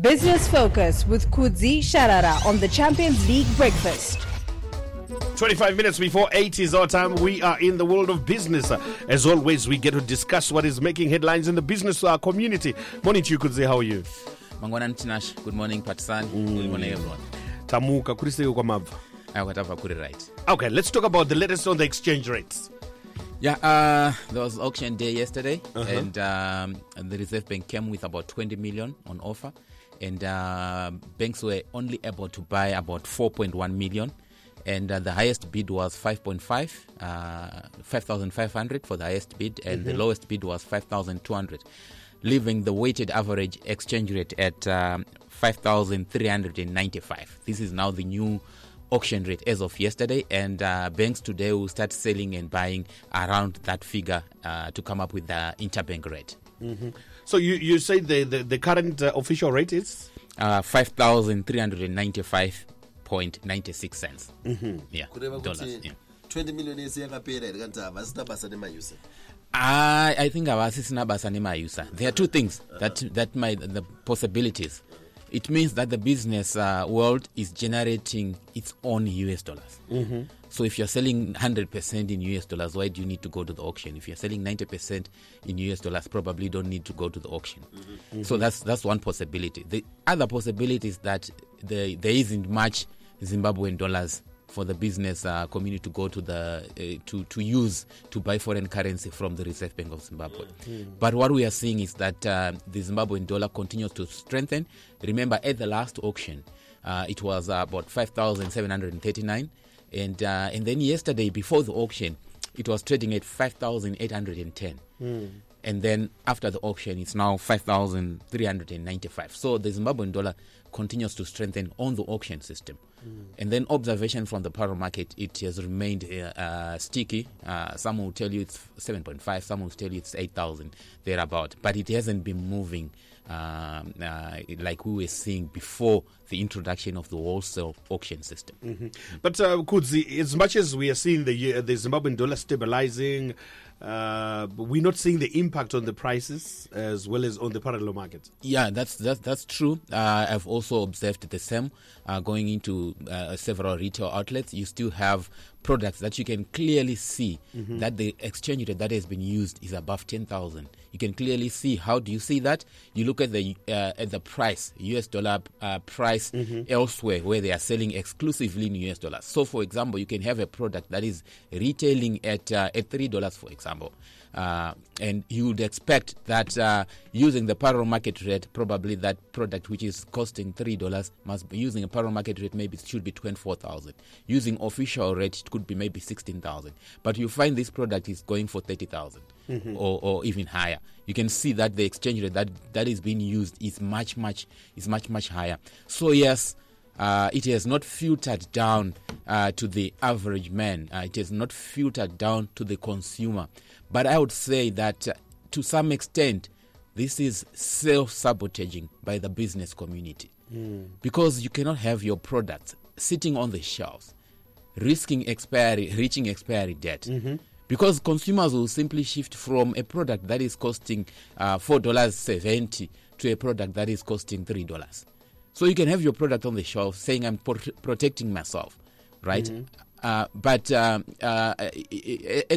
Business Focus with Kudzi Sharara on the Champions League Breakfast. 25 minutes before 8 is our time. We are in the world of business. As always, we get to discuss what is making headlines in the business community. Morning to you, Kudzi. How are you? mangwanani tinash good morning partisan good morning everyone Tamuka, kuriseko kwamabva. akwatava kuri right Okay, let's talk about the latest on the exchange rates. yeah uh, there was auction day yesterday and, um, and the reserve bank came with about 20 million on offer and uh, banks were only able to buy about 4.1 million. And uh, the highest bid was 5.5 uh, 5500 for the highest bid. And the lowest bid was 5200 leaving the weighted average exchange rate at um, 5395 this is now the new auction rate as of yesterday. And uh, banks today will start selling and buying around that figure uh, to come up with the interbank rate So you, you say the, the, the current uh, official rate is? uh, 5395.96 cents. Yeah dollars kuti yeah. 20 million yese yakapera here kanti havasina basa nemayusa I, I think havasisina basa nemayusa there are two things that that might the possibilities it means that the business uh, world is generating its own us dollars. Mm-hmm. So if you're selling 100% in us dollars why do you need to go to the auction? If you're selling 90% in us dollars probably don't need to go to the auction. Mm-hmm. So mm-hmm. that's that's one possibility. The other possibility is that the, there isn't much zimbabwean dollars for the business uh, community to go to the uh, to to use to buy foreign currency from the Reserve Bank of Zimbabwe. But what we are seeing is that uh, the Zimbabwean dollar continues to strengthen. Remember, at the last auction, uh, it was uh, about five thousand seven hundred and thirty nine, and uh, and then yesterday before the auction, it was trading at five thousand eight hundred and ten. And then after the auction, it's now 5,395. So the Zimbabwean dollar continues to strengthen on the auction system. And then observation from the parallel market, it has remained uh, uh, sticky. Uh, some will tell you it's 7.5, some will tell you it's 8,000, thereabout. But it hasn't been moving um, uh, like we were seeing before the introduction of the wholesale auction system. But uh, Kudzi, as much as we are seeing the, uh, the Zimbabwean dollar stabilizing, uh, we're not seeing the impact on the prices as well as on the parallel market. Yeah, that's that's that's true. Uh, I've also observed the same. Uh, going into uh, several retail outlets, you still have products that you can clearly see that the exchange rate that has been used is above ten thousand. You can clearly see. How do you see that? You look at the uh, at the price, US dollar uh, price elsewhere, where they are selling exclusively in US dollars. So, for example, you can have a product that is retailing at uh, at three dollars, for example. Uh, and you would expect that uh, using the parallel market rate, probably that product which is costing three dollars must be using a parallel market rate. Maybe it should be twenty four thousand. Using official rate, it could be maybe sixteen thousand. But you find this product is going for thirty or, or even higher. You can see that the exchange rate that that is being used is much much is much much higher. So yes. Uh, it has not filtered down uh, to the average man. Uh, it has not filtered down to the consumer. But I would say that uh, to some extent, this is self sabotaging by the business community. Because you cannot have your products sitting on the shelves, risking expiry, reaching expiry date. Because consumers will simply shift from a product that is costing uh, $4.70 to a product that is costing $3. So you can have your product on the shelf saying, I'm pro- protecting myself, right? Uh, but um, uh, at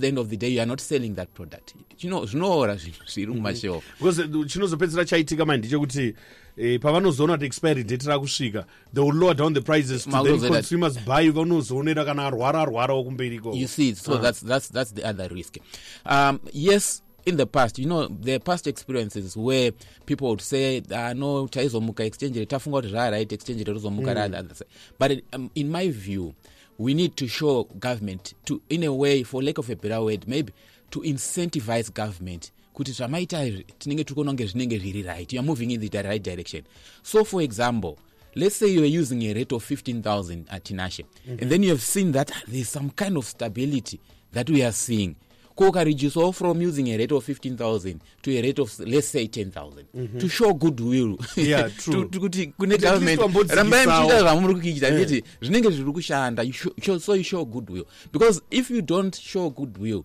the end of the day, you are not selling that product. You know, zvinoora zviri mumashelf. because uh, chinozopedzera chaitika mani ndechekuti eh, pavanozoona kuti expiry date rakusvika they will lower down the prices to then consumers buy vanozoonera kana arwara arwarawo kumberiko You see, so that's that's that's the other risk. Um, yes, in the past, you know, are past experiences where people would say, ah, "No, taizomuka exchange rate, tafunga kuti zvaraita exchange rate rada other. But it, um, in my view, we need to show government to, in a way, for lack of a better word, maybe to incentivize government kuti zvamaita izvi tinenge tiri kuona kunge zvinenge zviri right youare moving in the right direction. So for example let's say you're using a rate of 15000 at tinashe and then you have seen that there's some kind of stability that we are seeing ko ukareducewo from using a rate of 15000 to a rate of let's say 10000 to show goodwill. Yeah, true. To- to- kuti kune Kuti least government rambai muchiita zvamuri kuita ndeti zvinenge zviri kushanda show- show- so you show goodwill. Because if you don't show goodwill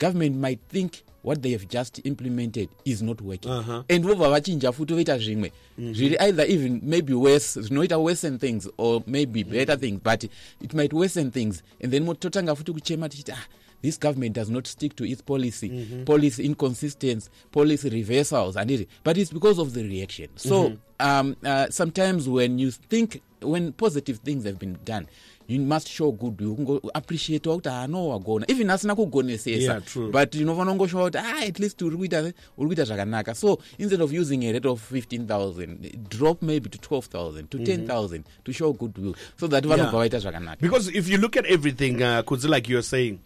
government might think what they have just implemented is not working. And vobva vachinja futi voita zvimwe. Zviri either even maybe worse zvinoita worsen things or maybe better things but it might worsen things. And then totanga futi kuchema tichiti ah this government does not stick to its policy policy inconsistency policy reversals and it but it's because of the reaction. So um, uh, sometimes when you think when positive things have been done you must show goodwill kungoappreciata kuti hano wagona even asina kugonesesa Yeah, true. but you unofanira kungoshowa kuti ah, at least uri kuita uri kuita zvakanaka. So instead of using a rate of 15000 drop maybe to 12000 to 10000 to show goodwill so that vanobva Yeah. vaita zvakanaka. Because if you look at everything, uh, like you're saying,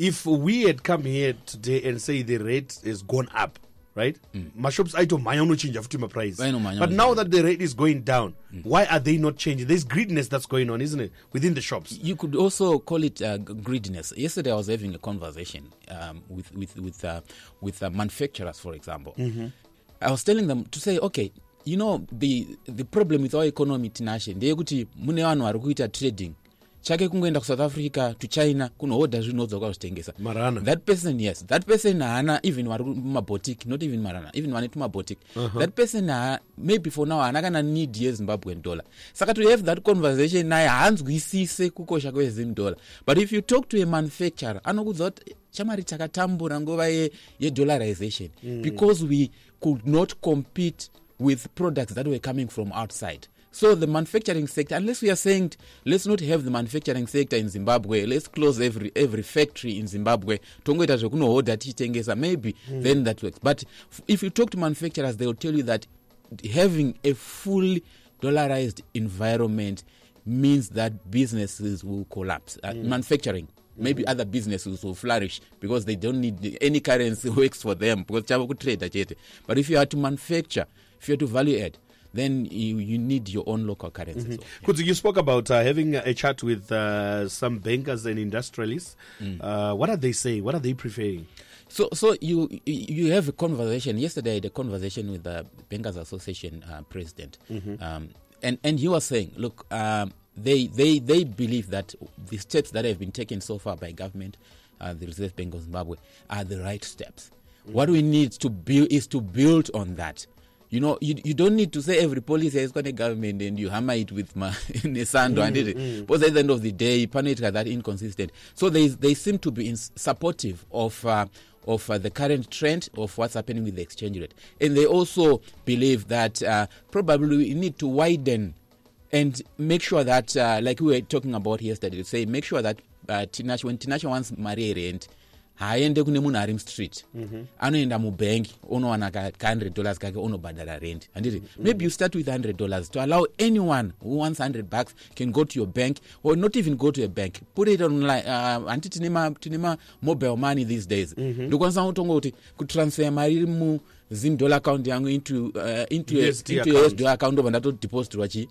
if we had come here today and say the rate has gone up, right? My shops I don't aitomhanya unochinja futi price. Vainomhanya But now that the rate is going down, why are they not changing? There's greediness that's going on, isn't it, within the shops? you could also call it uh, greediness. Yesterday, I was having a conversation um, with with with uh, with uh, manufacturers, for example. I was telling them to say, okay, you know, the the problem with our economy tinashe ndeyekuti mune vanhu vari kuita trading chake kungoenda kusouth africa to china kunohodha zvinhu odzoka kuzvitengesa. Marana. that person yes. That person haana even vari mumabotic not even marana even vane tumabotic that person ha, maybe for now haana kana need yezimbabwean dollar. Saka to have that conversation naye haanzwisise kukosha kwezim dollar. But if you talk to a manufacturer anokudza kuti chamari takatambura nguva ye- yedollarization because we could not compete with products that were coming from outside so the manufacturing sector unless we are saying let's not have the manufacturing sector in zimbabwe let's close every, every factory in zimbabwe. Tongoita zvekunohodha tichitengesa maybe mm. then that works. But if you talk to manufacturers they will tell you that having a fully dollarized environment means that businesses will collapse uh, mm. manufacturing. Maybe mm. other businesses will flourish because they don't need any currency works for them because chavo kutrader chete but if you are to manufacture if you are to value add then you, you need your own local currency so, Kudzi, you spoke about uh, having a chat with uh, some bankers and industrialists. Uh, what are they saying? What are they preferring? So, so you you have a conversation. Yesterday, I had a conversation with the Bankers Association uh, president, um, and and he was saying, look, um, they they they believe that the steps that have been taken so far by government, uh, the Reserve Bank of Zimbabwe, are the right steps. What we need to build is to build on that. You know, you, you don't need to say every policy has got a government and you hammer it with ma- nesando and it. Because at the end of the day, panic that inconsistent. So they they seem to be in supportive of uh, of uh, the current trend of what's happening with the exchange rate, and they also believe that uh, probably we need to widen and make sure that, uh, like we were talking about yesterday, to say make sure that uh, Tinashe, when Tinashe wants marry rent, haaende kune munhu ari mustreet. Anoenda mubhengi onowana ka ka 100 dollars kake onobhadhara rent. Handiti maybe you start with 100 dollars to allow anyone who wants 100 bucks can go to your bank or not even go to a bank. Put it online uh, hanti tine ma- tine ma mobile money these days. Ndokwanisa kutongoti kutransfer mari iri muzim dollar account yangu into, uh, into, a- USD into account. usd account obva ndatodepositirwa chi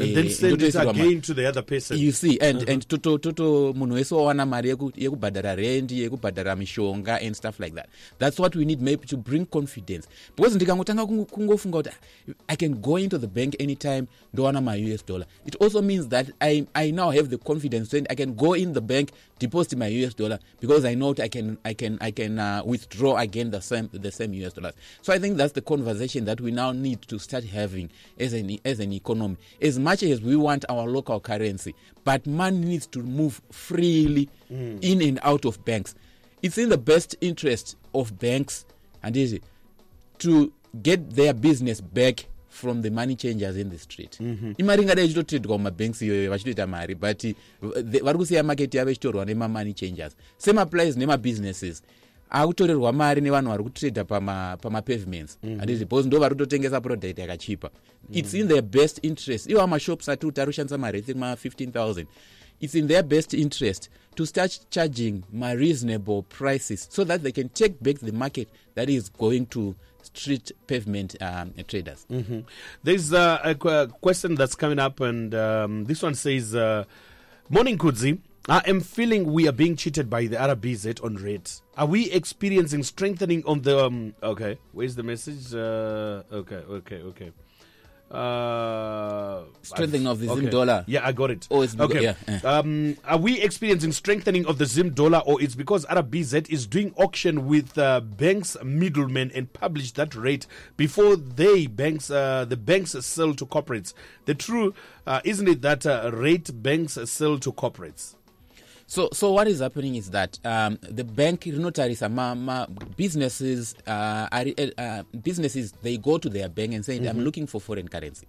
And eh, then send it again to the other person. you see and and toto toto munhu wese wawana mari yeku- yekubhadhara rendi yekubhadhara mishonga and stuff like that. That's what we need maybe to bring confidence. Because ndikangotanga kungo- kungofunga kuti "Ah, i can go into the bank anytime ndowana ma-us dollar. It also means that I, i now have the confidence and i can go in the bank deposit my us dollar because i know i can i can i can uh, withdraw again the same the same us dollars. So i think that's the conversation that we now need to start having as an as an economy. As much as we want our local currency but money needs to move freely in and out of banks. It's in the best interest of banks and is it to get their business back from the money changers in the street. Mhm. Imari ingadai ichitotredwa mumabanks iyoyo vachitoita mari but eh, the- vari kusiya maketi yavo ichitorwa nemamoney changers. Semaplies nemabusinesses akutorerwa mari nevanhu vari kutredha pama- pamapavements handiti because ndo vari kutotengesa product yakachipa. Its in their best interest. Ivo amashops ati kuti ari kushandisa mari etsiri ma15000 it's in their best interest to start charging my reasonable prices so that they can take back the market that is going to street pavement um, traders. There's uh, a qu- question that's coming up, and um, this one says, uh, Morning Kudzi. I am feeling we are being cheated by the RBZ on rates. Are we experiencing strengthening on the. Um, okay, where's the message? Uh, okay, okay, okay. Uh, Strengthening of the Zim Okay. dollar. Yeah, I got it. Oh, it's because- okay. yeah, eh. Um, are we experiencing strengthening of the Zim dollar, or it's because RBZ is doing auction with uh, banks middlemen and publish that rate before they banks uh, the banks sell to corporates? The true uh, isn't it that uh, rate banks sell to corporates? So, so what is happening is that um, the bank notaries, ma, ma, businesses, uh, are, uh, businesses, they go to their bank and say, "I'm looking for foreign currency."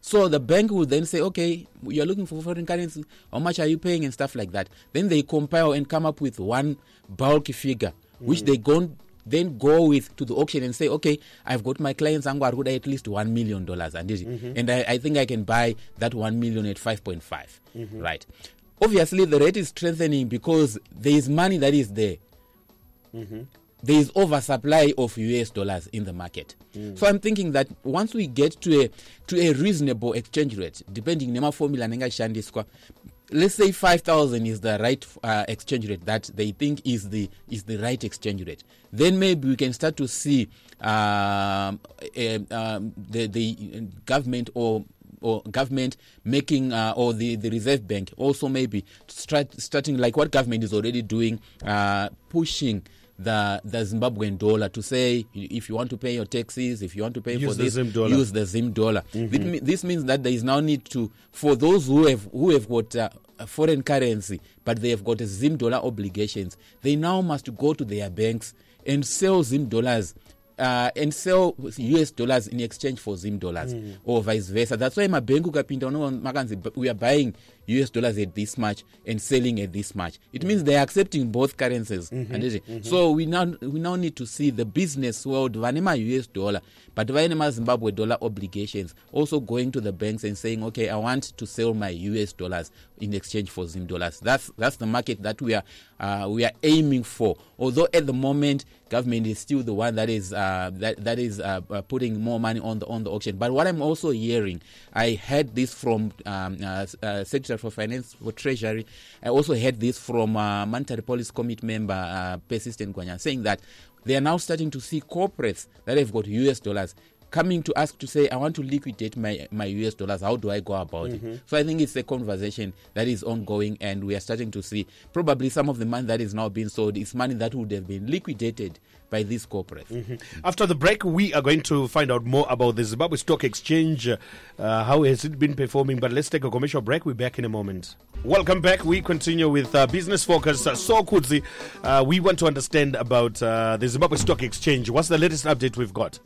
So the bank will then say, "Okay, you're looking for foreign currency. How much are you paying?" and stuff like that. Then they compile and come up with one bulky figure, which they go then go with to the auction and say, "Okay, I've got my clients Angwa Ruda at least one million dollars, and and I, I think I can buy that one million at five point five, right?" Obviously, the rate is strengthening because there is money that is there there is oversupply of US dollars in the market. So I'm thinking that once we get to a to a reasonable exchange rate, depending nema formula nenga shandiswa, let's say 5000 is the right uh, exchange rate that they think is the is the right exchange rate. Then maybe we can start to see um, um, the the government or or government making uh, or the, the reserve bank also maybe start, starting like what government is already doing uh, pushing the the Zimbabwean dollar to say if you want to pay your taxes, if you want to pay Use for the this, Zim dollar. use the Zim dollar. This, me- this means that there is now need to for those who have who have got uh, a foreign currency, but they have got a Zim dollar obligations. They now must go to their banks and sell Zim dollars. Uh, and sell US dollars in exchange for Zim dollars or vice versa. That's why mabank ukapinda unoona makanzi "Bu- we are buying US dollars at this much and selling at this much. It means they are accepting both currencies. handiti? So we now we now need to see the business world vanema US dollar, but vanema Zimbabwe dollar obligations also going to the banks and saying, okay, I want to sell my US dollars in exchange for Zim dollars. That's that's the market that we are uh, we are aiming for. Although at the moment government is still the one that is uh, that that is uh, uh, putting more money on the on the auction. But what I'm also hearing, I heard this from um, uh, uh, For Finance for Treasury. I also heard this from uh, Monetary Policy Committee member uh, Persistence Gwanyanya saying that they are now starting to see corporates that have got US dollars coming to ask to say, I want to liquidate my, my US dollars. How do I go about it? So I think it's a conversation that is ongoing, and we are starting to see probably some of the money that is now being sold is money that would have been liquidated by these corporates. After the break, we are going to find out more about the Zimbabwe Stock Exchange. Uh, how has it been performing? But let's take a commercial break. We're back in a moment. Welcome back. We continue with uh, Business Focus. Uh, so, Kudzi, uh, we want to understand about uh, the Zimbabwe Stock Exchange. What's the latest update we've got?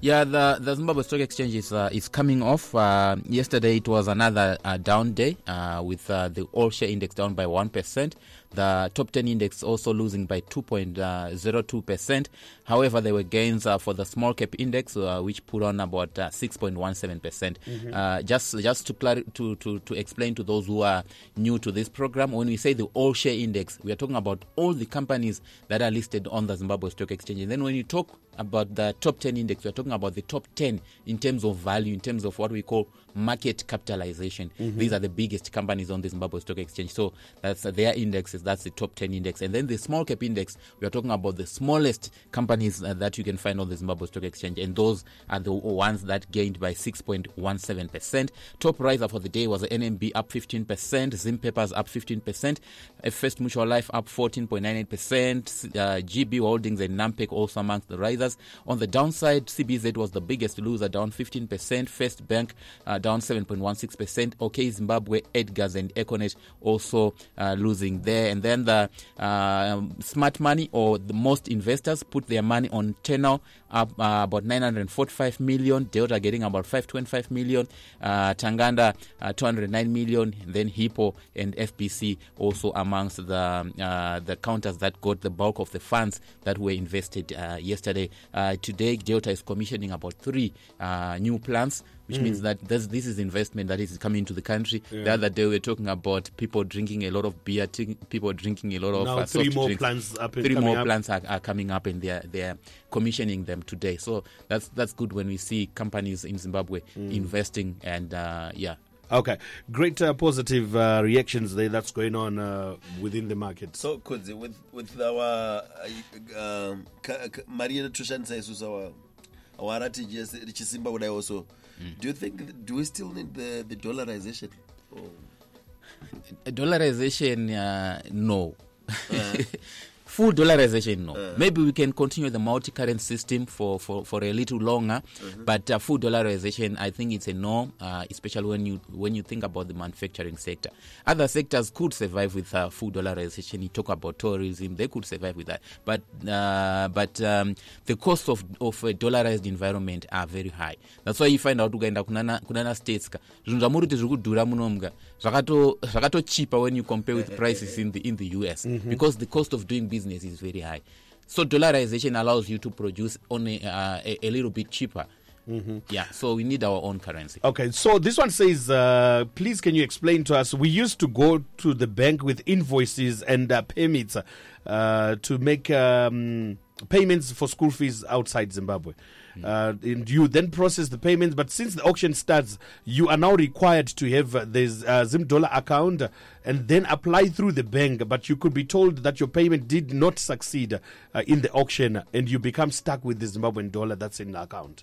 Yeah, the, the Zimbabwe Stock Exchange is, uh, is coming off. Uh, yesterday it was another uh, down day uh, with uh, the all share index down by 1%. The top 10 index also losing by 2.02%. However, there were gains uh, for the small cap index, uh, which put on about uh, 6.17%. percent Uh, just just to, clar- to, to, to explain to those who are new to this program, when we say the all share index, we are talking about all the companies that are listed on the Zimbabwe Stock Exchange. And then when you talk about the top 10 index, we're talking about the top 10 in terms of value, in terms of what we call market capitalization. These are the biggest companies on the Zimbabwe Stock Exchange. So that's their indexes, that's the top 10 index. And then the small cap index, we are talking about the smallest companies uh, that you can find on the Zimbabwe Stock Exchange. And those are the ones that gained by 6.17%. Top riser for the day was NMB up 15%, Zim Papers up 15%, uh, First Mutual Life up 14.98%, uh, GB Holdings and Nampak also amongst the risers. On the downside, CBZ was the biggest loser, down 15%, First Bank uh, down 7.16%, OK Zimbabwe, Edgars and Econet also uh, losing there. And then the uh, smart money or the most investors put their money on Tenor up uh, about 945 million, Delta getting about 525 million, uh, Tanganda uh, 209 million, and then Hippo and FBC also amongst the uh, the counters that got the bulk of the funds that were invested uh, yesterday. Uh, today, Delta is commissioning about three uh, new plants. Which means that this, this is investment that is coming into the country. The other day we were talking about people drinking a lot of beer, t- people drinking a lot of Now uh, three soft more drinks. plants up and Three more up. plants are, are coming up, and they're they're commissioning them today. So that's that's good when we see companies in Zimbabwe Mm. investing and uh, yeah. Okay, great uh, positive uh, reactions there that's going on uh, within the market. so kudzi with, with our uh, um, ka- ka- mari our toshandisa isusu awa awa rtgs richisimba kudai also Do you think? Do we still need the the dollarization? Oh. dollarization uh, no full dollarization no. Maybe we can continue the multi-current system for, for, for a little longer but uh, full dollarization i think it's a no uh, especially when you when you think about the manufacturing sector. Other sectors could survive with uh, full dollarization. You talk about tourism they could survive with that. But uh, but um, the cost of, of a dollarized environment are very high. That's why you find out ukaenda kunana, kunana states ka zvinhu zvamuri kuti zviri kudhura munomuka zvakato zvakato cheaper when you compare with prices in the in the US because the cost of doing business is very high. So dollarization allows you to produce on a, uh, a, a little bit cheaper. Yeah, so we need our own currency. Okay, so this one says, uh, please can you explain to us? We used to go to the bank with invoices and uh, permits uh, to make um, payments for school fees outside Zimbabwe. Uh, and you then process the payments, but since the auction starts, you are now required to have uh, this uh, Zim dollar account and then apply through the bank. But you could be told that your payment did not succeed uh, in the auction and you become stuck with the Zimbabwean dollar that's in the account.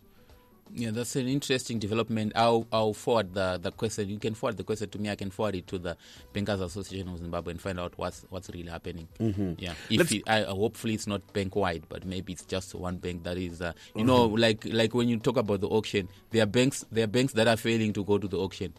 Yeah, that's an interesting development. I'll, I'll forward the, the question. You can forward the question to me. I can forward it to the Bankers Association of Zimbabwe and find out what's what's really happening. Yeah, if it, I, uh, hopefully it's not bank wide, but maybe it's just one bank that is. Uh, you know, like like when you talk about the auction, there are banks there are banks that are failing to go to the auction.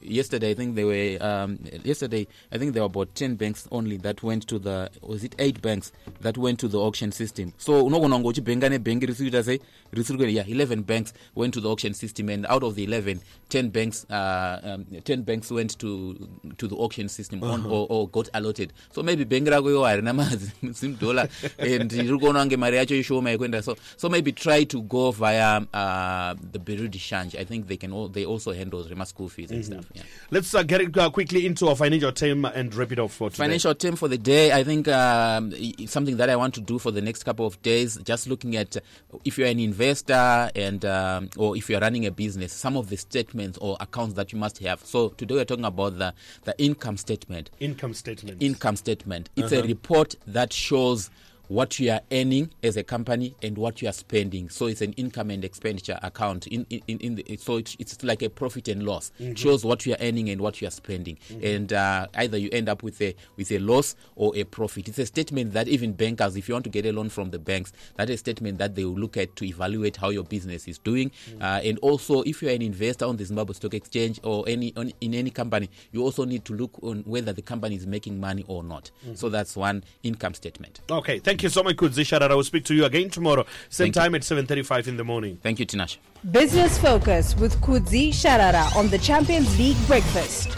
Yesterday, I think there were um, yesterday I think there were about ten banks only that went to the was it eight banks that went to the auction system. So unogona kunge uchibhenga nebhengi risiri kuita sei risiri kuenda yeah eleven banks went to the auction system and out of the 11 10 banks uh, um, 10 banks went to to the auction system on, or, or got allotted. So maybe bhengi rako iwo harina mazim dollar and riri kuona kunge mari yacho ishoma yekuenda so so maybe try to go via uh, the bureau de change i think they can all, they also handle rema school fees and stuff yeah. Let's uh, get it, uh, quickly into our financial term and wrap it up for today. Financial term for the day, I think um, something that I want to do for the next couple of days. Just looking at uh, if you're an investor and um, or if you're running a business, some of the statements or accounts that you must have. So today we're talking about the the income statement. income statement. Income statement. It's a report that shows what you are earning as a company and what you are spending. So it's an income and expenditure account. In in, in the, so it's, it's like a profit and loss. It shows what you are earning and what you are spending, and uh, either you end up with a with a loss or a profit. It's a statement that even bankers, if you want to get a loan from the banks, that is a statement that they will look at to evaluate how your business is doing. Uh, and also, if you are an investor on the Zimbabwe Stock Exchange or any on, in any company, you also need to look on whether the company is making money or not. So that's one income statement. Okay, thank you so much, Kudzi Sharara. I will speak to you again tomorrow, same Thank you. time at 7.35 in the morning. Thank you, Tinashe. Business Focus with Kudzi Sharara on the Champions League Breakfast.